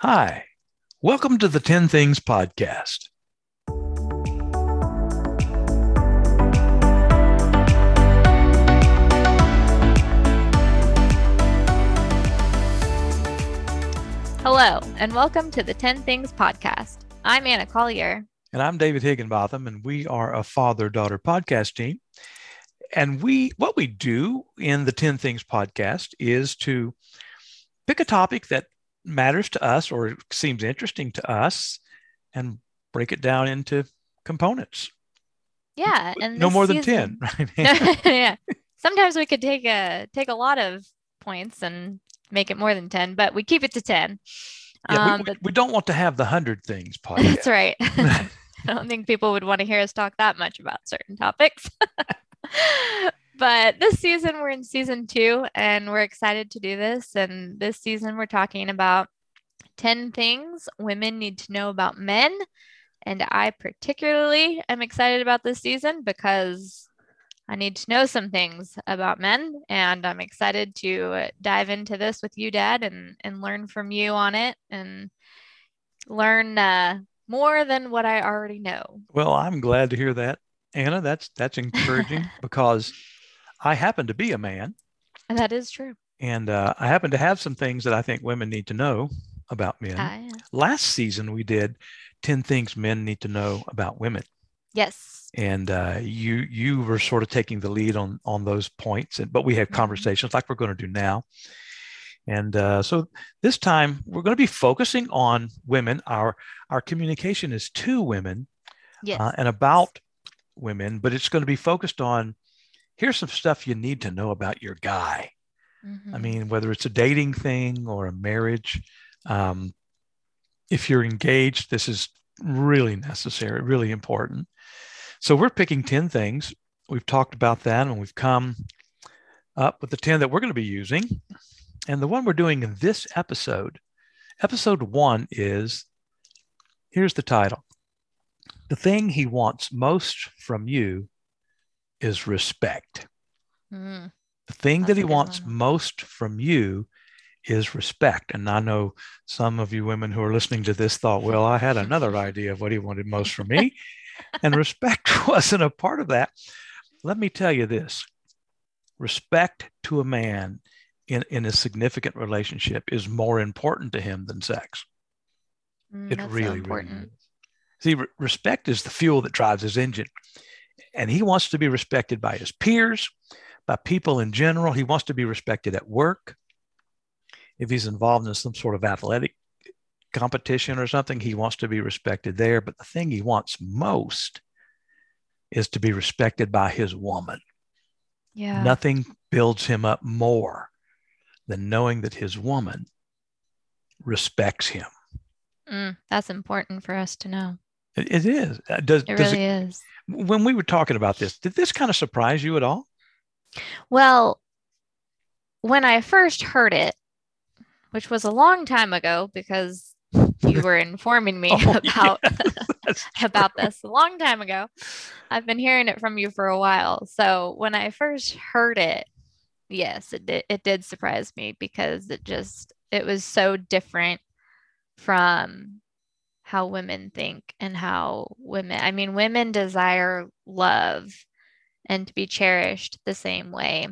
Hi, welcome to the 10 Things Podcast. Hello, and welcome to the 10 Things Podcast. I'm Anna Collier. And I'm David Higginbotham, and we are a father daughter podcast team. And we, what we do in the 10 Things Podcast is to pick a topic that matters to us or seems interesting to us and break it down into components. Yeah, and no more season, than 10, right? yeah. Sometimes we could take a take a lot of points and make it more than 10, but we keep it to 10. Yeah, Um, we, but we don't want to have the 100 things podcast. that's right. I don't think people would want to hear us talk that much about certain topics. But this season, we're in season two, and we're excited to do this. And this season, we're talking about 10 things women need to know about men. And I particularly am excited about this season because I need to know some things about men. And I'm excited to dive into this with you, Dad, and, and learn from you on it and learn uh, more than what I already know. Well, I'm glad to hear that, Anna. That's that's encouraging because I happen to be a man, And that is true. and uh, I happen to have some things that I think women need to know about men. I, Last season, we did ten things men need to know about women, yes. and uh, you you were sort of taking the lead on on those points. And, but we had Mhm. conversations like we're going to do now. And uh, so this time we're going to be focusing on women. Our our communication is to women, Yes. uh, and about women, but it's going to be focused on here's some stuff you need to know about your guy. I Mhm. mean, whether it's a dating thing or a marriage, um, if you're engaged, this is really necessary, really important. So we're picking 10 things. We've talked about that and we've come up with the 10 that we're going to be using. And the one we're doing in this episode, episode one is here's the title The thing he wants most from you is respect. Mhm. The thing that he wants one. most from you is respect. And I know some of you women who are listening to this thought, well, I had another idea of what he wanted most from me. and respect wasn't a part of that. Let me tell you this respect to a man in, in a significant relationship is more important to him than sex. Mm, It that's so really, important. really. See, re- respect is the fuel that drives his engine. And he wants to be respected by his peers, by people in general. He wants to be respected at work. If he's involved in some sort of athletic competition or something, he wants to be respected there. But the thing he wants most is to be respected by his woman. Yeah. Nothing builds him up more than knowing that his woman respects him. Mm, that's important for us to know. It, it is. Uh, Does, It does really it is. when we were talking about this, did this kind of surprise you at all? Well, when I first heard it, which was a long time ago because you were informing me Oh, about That's about this a long time ago. I've been hearing it from you for a while. So when I first heard it, yes, it did, it did surprise me because it just it was so different from how women think and how women I mean women desire love and to be cherished the same way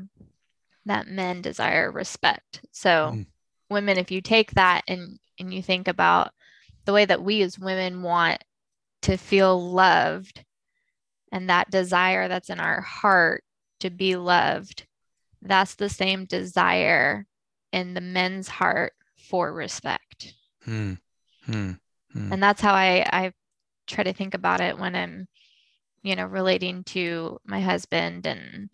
that men desire respect. So Mm. women if you take that and and you think about the way that we as women want to feel loved and that desire that's in our heart to be loved that's the same desire in the men's heart for respect Hmm. Hmm. Hmm. and that's how I, I try to think about it when i'm you know relating to my husband and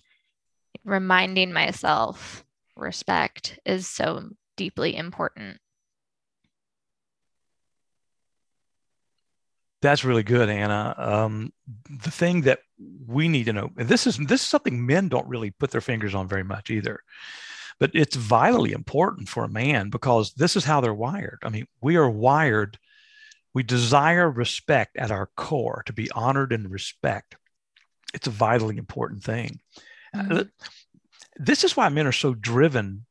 reminding myself respect is so deeply important That's really good, Anna. Um, the thing that we need to know, and this is this is something men don't really put their fingers on very much either, but it's vitally important for a man because this is how they're wired. I mean, we are wired. We desire respect at our core, to be honored and respect. It's a vitally important thing. Uh, This is why men are so driven,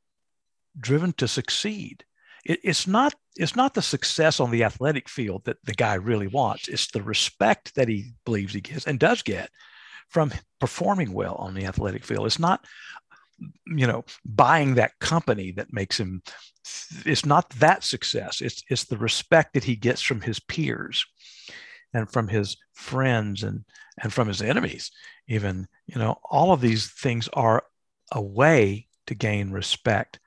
driven to succeed it, it's not it's not the success on the athletic field that the guy really wants. It's the respect that he believes he gets and does get from performing well on the athletic field. It's not you know buying that company that makes him it's not that success. It's it's the respect that he gets from his peers and from his friends and and from his enemies even you know all of these things are a way to gain respect.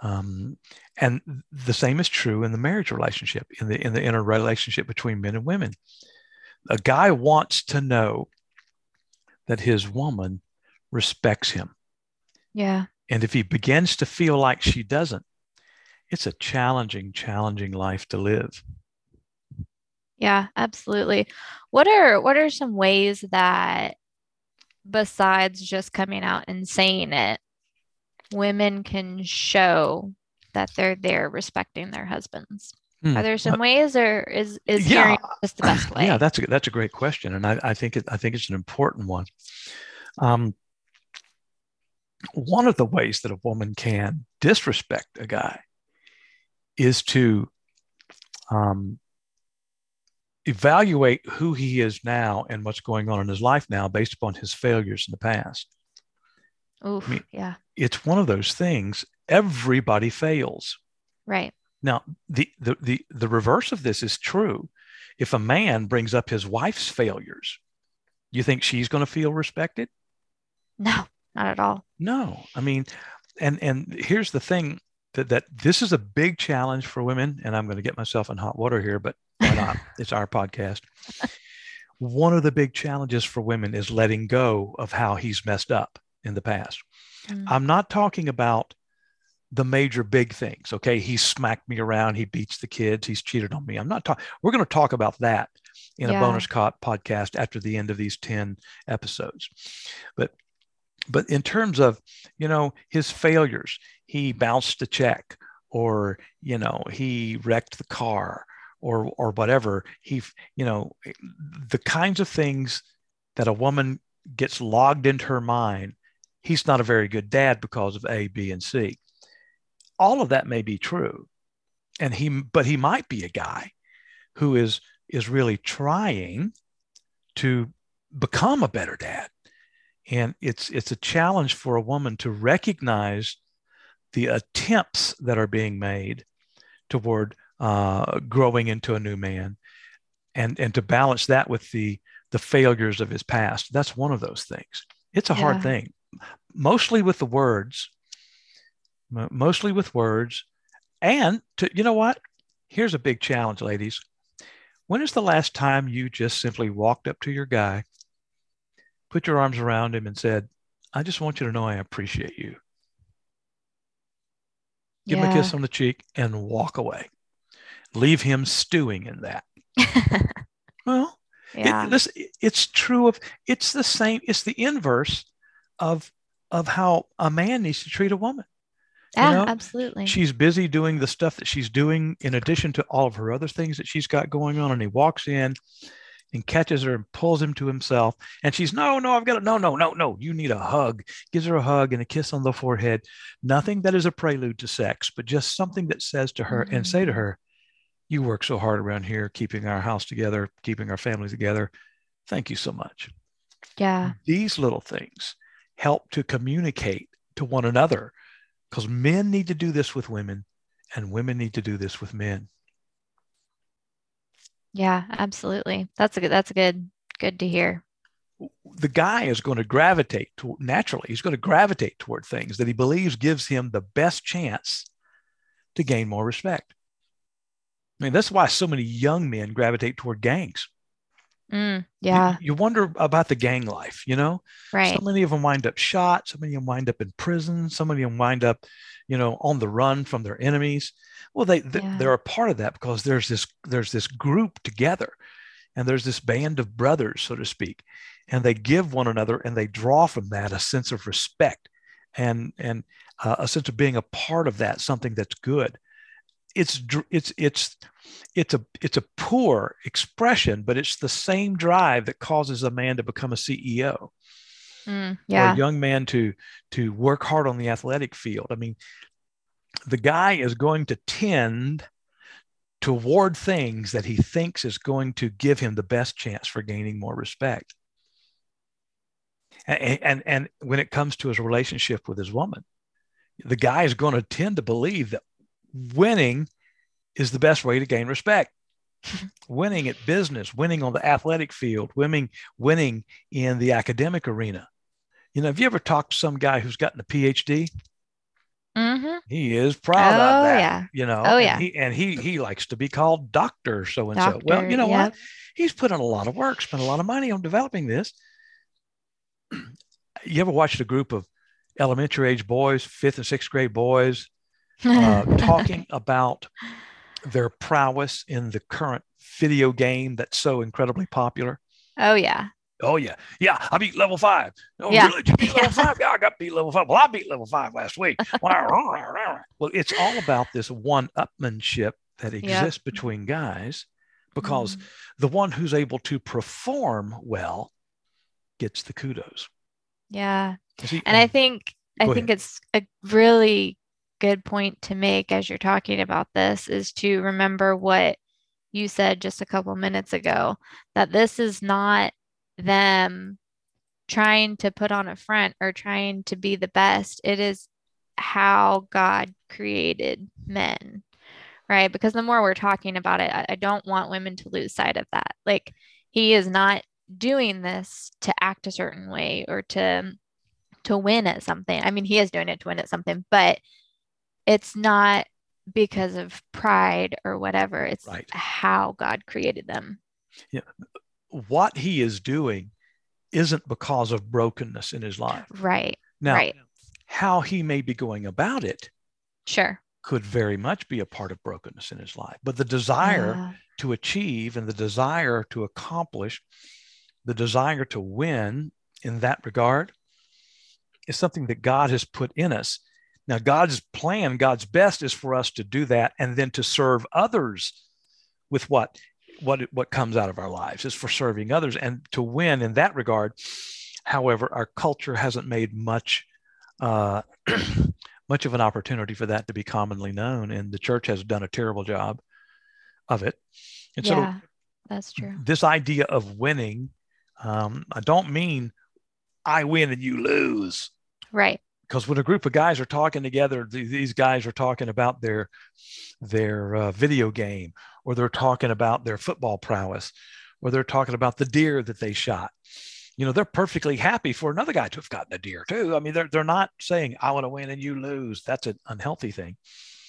Um, and the same is true in the marriage relationship in the in the interrelationship between men and women. A guy wants to know that his woman respects him yeah and if he begins to feel like she doesn't it's a challenging challenging life to live yeah, absolutely. What are what are some ways that besides just coming out and saying it, women can show that they're there respecting their husbands? Hmm. Are there some ways, or is is yeah. hearing just the best way? Yeah, that's a that's a great question, and I, I think it I think it's an important one. Um, one of the ways that a woman can disrespect a guy is to um, evaluate who he is now and what's going on in his life now based upon his failures in the past. Oof, I mean, yeah. It's one of those things. Everybody fails. Right. Now, the, the the the reverse of this is true. If a man brings up his wife's failures, you think she's going to feel respected? No, not at all. No. I mean, and and here's the thing that that this is a big challenge for women and I'm going to get myself in hot water here, but why not? it's our podcast. One of the big challenges for women is letting go of how he's messed up in the past. Mm. I'm not talking about the major big things. Okay. He smacked me around. He beats the kids. He's cheated on me. I'm not talking, we're going to talk about that in yeah. a bonus cop podcast after the end of these 10 episodes. But, but in terms of, you know, his failures, he bounced a check or, you know, he wrecked the car or or whatever he you know the kinds of things that a woman gets logged into her mind he's not a very good dad because of a b and c. All of that may be true and he but he might be a guy who is is really trying to become a better dad and it's it's a challenge for a woman to recognize the attempts that are being made toward uh, growing into a new man, and and to balance that with the the failures of his past. That's one of those things. It's a yeah. hard thing, mostly with the words, mostly with words, and to you know what? Here's a big challenge, ladies. When is the last time you just simply walked up to your guy, put your arms around him, and said, I just want you to know I appreciate you. Give yeah. him a kiss on the cheek and walk away leave him stewing in that. well, yeah. it, this it's true of it's the same. It's the inverse of of how a man needs to treat a woman. Yeah, you know, absolutely. She's busy doing the stuff that she's doing in addition to all of her other things that she's got going on, and he walks in and catches her and pulls him to himself. And she's, no, no, I've got it. No, no, no, no. You need a hug. Gives her a hug and a kiss on the forehead. Nothing that is a prelude to sex, but just something that says to her mm-hmm. and say to her, you work so hard around here, keeping our house together, keeping our family together. Thank you so much. Yeah. These little things help to communicate to one another because men need to do this with women and women need to do this with men. Yeah, absolutely. That's a good, that's a good, good to hear. The guy is going to gravitate to naturally, he's going to gravitate toward things that he believes gives him the best chance to gain more respect. I mean, that's why so many young men gravitate toward gangs. Mm, yeah. You, you, wonder about the gang life, you know? Right. So many of them wind up shot. So many of them wind up in prison. So many of them wind up, you know, on the run from their enemies. Well, they, they yeah. they're a part of that because there's this there's this group together, and there's this band of brothers, so to speak, and they give one another and they draw from that a sense of respect, and and uh, a sense of being a part of that, something that's good it's it's it's it's a it's a poor expression, but it's the same drive that causes a man to become a CEO. Mm, yeah. Or a young man to to work hard on the athletic field. I mean, the guy is going to tend toward things that he thinks is going to give him the best chance for gaining more respect. And, and, and when it comes to his relationship with his woman, the guy is going to tend to believe that winning is the best way to gain respect. winning at business, winning on the athletic field, winning, winning in the academic arena. You know, have you ever talked to some guy who's gotten a PhD? Mm-hmm. He is proud Oh, of that. yeah. You know, Oh, and yeah. he, and he he likes to be called doctor so and so. Well, you know yep. what? He's put in a lot of work, spent a lot of money on developing this. You ever watched a group of elementary age boys, fifth and sixth grade boys, uh, talking about their prowess in the current video game that's so incredibly popular? oh yeah. Oh yeah, yeah. I beat level five. Oh Yeah. really? Did you beat level five? Yeah, I got beat level five. Well, I beat level five last week. well, it's all about this one-upmanship that exists between guys, because Mhm. the one who's able to perform well gets the kudos. yeah. See, And I think I Go think it's a really good point to make as you're talking about this is to remember what you said just a couple minutes ago that this is not them trying to put on a front or trying to be the best. It is how God created men, right? Because the more we're talking about it, I, don't want women to lose sight of that. Like, he is not doing this to act a certain way or to to win at something. I mean, he is doing it to win at something, but it's not because of pride or whatever. It's Right. how God created them. Yeah. what he is doing isn't because of brokenness in his life. Right. Now, right. how he may be going about it Sure. could very much be a part of brokenness in his life, but the desire Yeah. to achieve and the desire to accomplish, the desire to win in that regard is something that God has put in us. Now, God's plan, God's best is for us to do that and then to serve others with what what what comes out of our lives is for serving others and to win in that regard. However, our culture hasn't made much uh, much of an opportunity for that to be commonly known, and the church has done a terrible job of it. And so. That's true. this idea of winning, um, I don't mean I win and you lose. Right. Because when a group of guys are talking together, th- these guys are talking about their their uh, video game, or they're talking about their football prowess, or they're talking about the deer that they shot. You know, they're perfectly happy for another guy to have gotten a deer too. I mean, they're they're not saying I want to win and you lose. That's an unhealthy thing.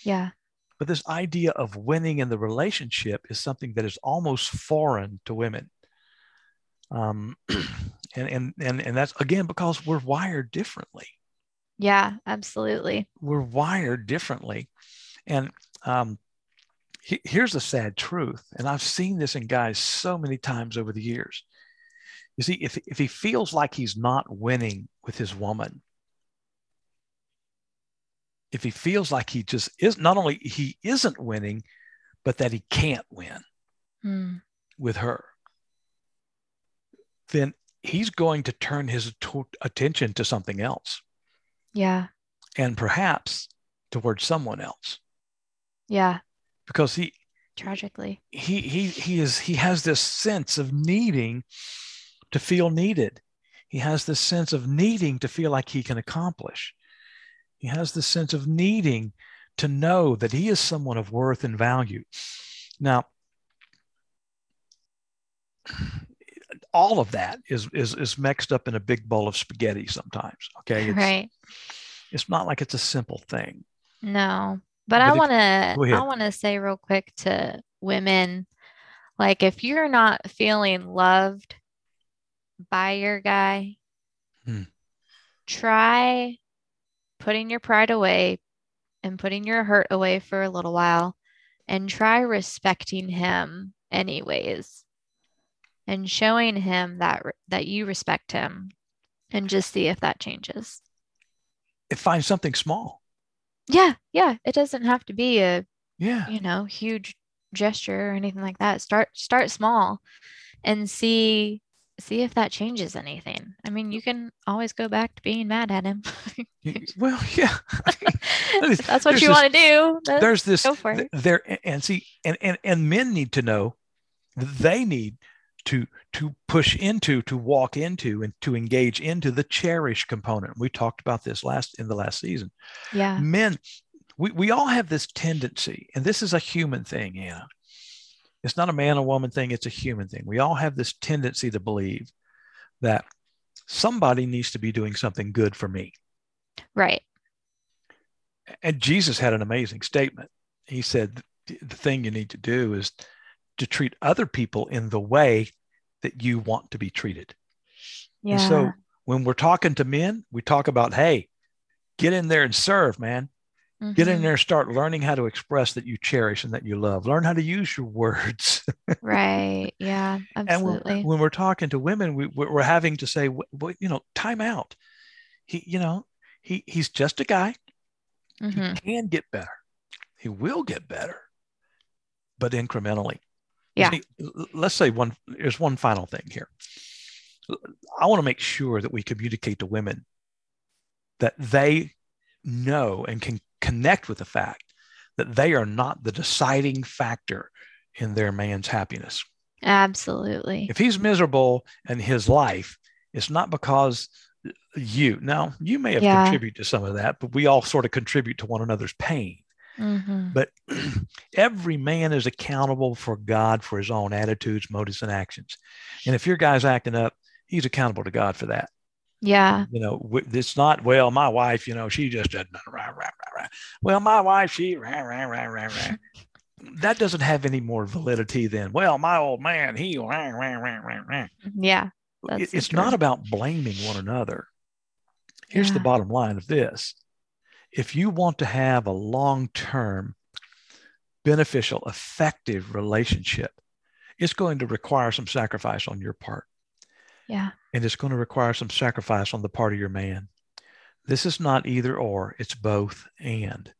Yeah. But this idea of winning in the relationship is something that is almost foreign to women. Um, and, and, and, and that's again because we're wired differently. Yeah. Absolutely. We're wired differently. And um, he- here's the sad truth. And I've seen this in guys so many times over the years. You see, if, if he feels like he's not winning with his woman, if he feels like he just is not only he isn't winning, but that he can't win Hmm. with her, then he's going to turn his attention to something else Yeah. and perhaps towards someone else Yeah. because he Tragically. he he he is he has this sense of needing to feel needed. He has this sense of needing to feel like he can accomplish. He has this sense of needing to know that he is someone of worth and value. Now, all of that is is is mixed up in a big bowl of spaghetti sometimes. Okay, it's, right. it's not like it's a simple thing. No. But, But I want to. I want to say real quick to women like if you're not feeling loved by your guy, Hmm. try putting your pride away and putting your hurt away for a little while and try respecting him anyways and showing him that that you respect him and just see if that changes. it finds something small. Yeah, yeah, it doesn't have to be a Yeah. you know, huge gesture or anything like that. Start start small and see see if that changes anything. I mean, you can always go back to being mad at him. well, yeah. that's what you want to do. There's this go for it. there and see and, and and men need to know they need to to push into to walk into and to engage into the cherish component. We talked about this last in the last season. Yeah. Men we, we all have this tendency and this is a human thing anna. It's not a man or woman thing it's a human thing. We all have this tendency to believe that somebody needs to be doing something good for me. Right. And jesus had an amazing statement. He said the thing you need to do is to treat other people in the way that you want to be treated. Yeah. And so when we're talking to men, we talk about, hey, get in there and serve, man. Mm-hmm. Get in mm-hmm. there and start learning how to express that you cherish and that you love. Learn how to use your words. right. Yeah. Absolutely. And when we're talking to women, we, we're having to say, you know, time out. He, you know, he he's just a guy. Mm-hmm. He can get better. He will get better, but incrementally. Yeah. Let's say one, there's one final thing here. I want to make sure that we communicate to women that they know and can connect with the fact that they are not the deciding factor in their man's happiness. Absolutely. If he's miserable in his life, it's not because you. Now, you may have yeah. contributed to some of that, but we all sort of contribute to one another's pain. Mm-hmm. But every man is accountable for God for his own attitudes, motives, and actions. And if your guy's acting up, he's accountable to God for that. Yeah. You know, it's not, well, my wife, you know, she just doesn't, rah, rah, rah, rah. well, my wife, she, rah, rah, rah, rah, rah. that doesn't have any more validity than, well, my old man, he, rah, rah, rah, rah, rah. yeah. It's not about blaming one another. Here's yeah. the bottom line of this if you want to have a long term, beneficial, effective relationship, it's going to require some sacrifice on your part. Yeah. And it's going to require some sacrifice on the part of your man. This is not either or, it's both and.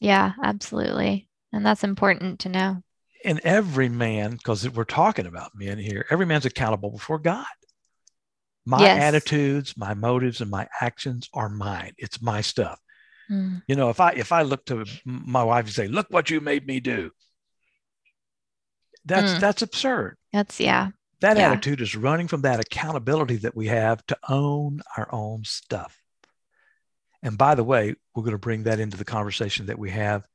Yeah, absolutely. And that's important to know. And every man, because we're talking about men here, every man's accountable before God. My yes. attitudes, my motives, and my actions are mine. It's my stuff. Mm. You know, if I if I look to my wife and say, "Look what you made me do," that's mm. that's absurd. That's yeah. That yeah. attitude is running from that accountability that we have to own our own stuff. And by the way, we're going to bring that into the conversation that we have,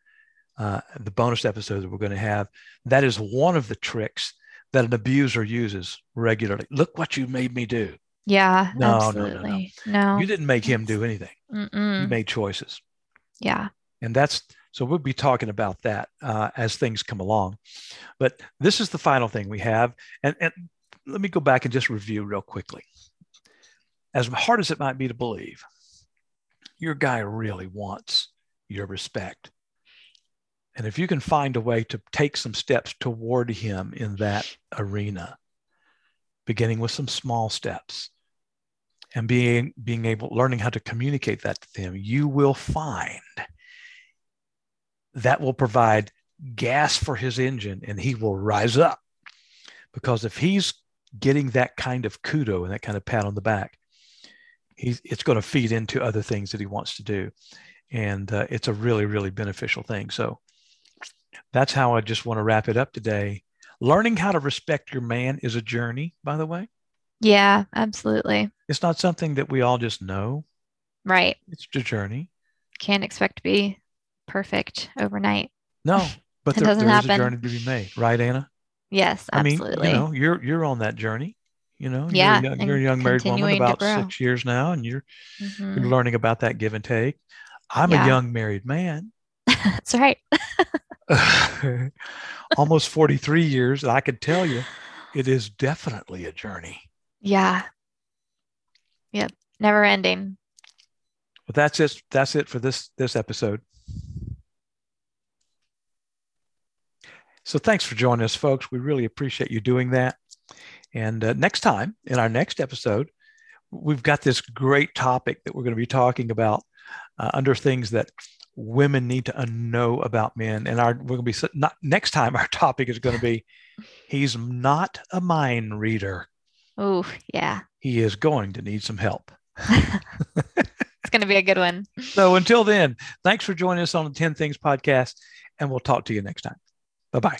uh, the bonus episode that we're going to have. That is one of the tricks that an abuser uses regularly. Look what you made me do. Yeah, no, absolutely. No, no, no, no. You didn't make him do anything. Mm-mm. You made choices. Yeah. And that's so we'll be talking about that uh, as things come along. But this is the final thing we have. And, and let me go back and just review real quickly. As hard as it might be to believe, your guy really wants your respect. And if you can find a way to take some steps toward him in that arena, beginning with some small steps, and being being able learning how to communicate that to them you will find that will provide gas for his engine and he will rise up. Because if he's getting that kind of kudo and that kind of pat on the back he's it's going to feed into other things that he wants to do. And uh, it's a really really beneficial thing. So that's how i just want to wrap it up today. Learning how to respect your man is a journey by the way yeah, absolutely. It's not something that we all just know. Right. It's a journey. Can't expect to be perfect overnight. No, but there, there is a journey to be made, right, Anna? Yes, absolutely. I mean, you know, you're you're on that journey. You know, yeah, you're, a young, you're a young married woman about six years now, and you're mm-hmm. you're learning about that give and take. I'm yeah. a young married man. That's right. Almost 43 years. I can tell you, it is definitely a journey. Yeah. Yep. Never ending. Well, that's it. That's it for this this episode. So thanks for joining us, folks. We really appreciate you doing that. And uh, next time, in our next episode, we've got this great topic that we're going to be talking about uh, under things that women need to know about men. And our we're going to be not next time. Our topic is going to be he's not a mind reader. Oh, yeah. He is going to need some help. it's going to be a good one. So until then, thanks for joining us on the 10 Things podcast, and we'll talk to you next time. Bye bye.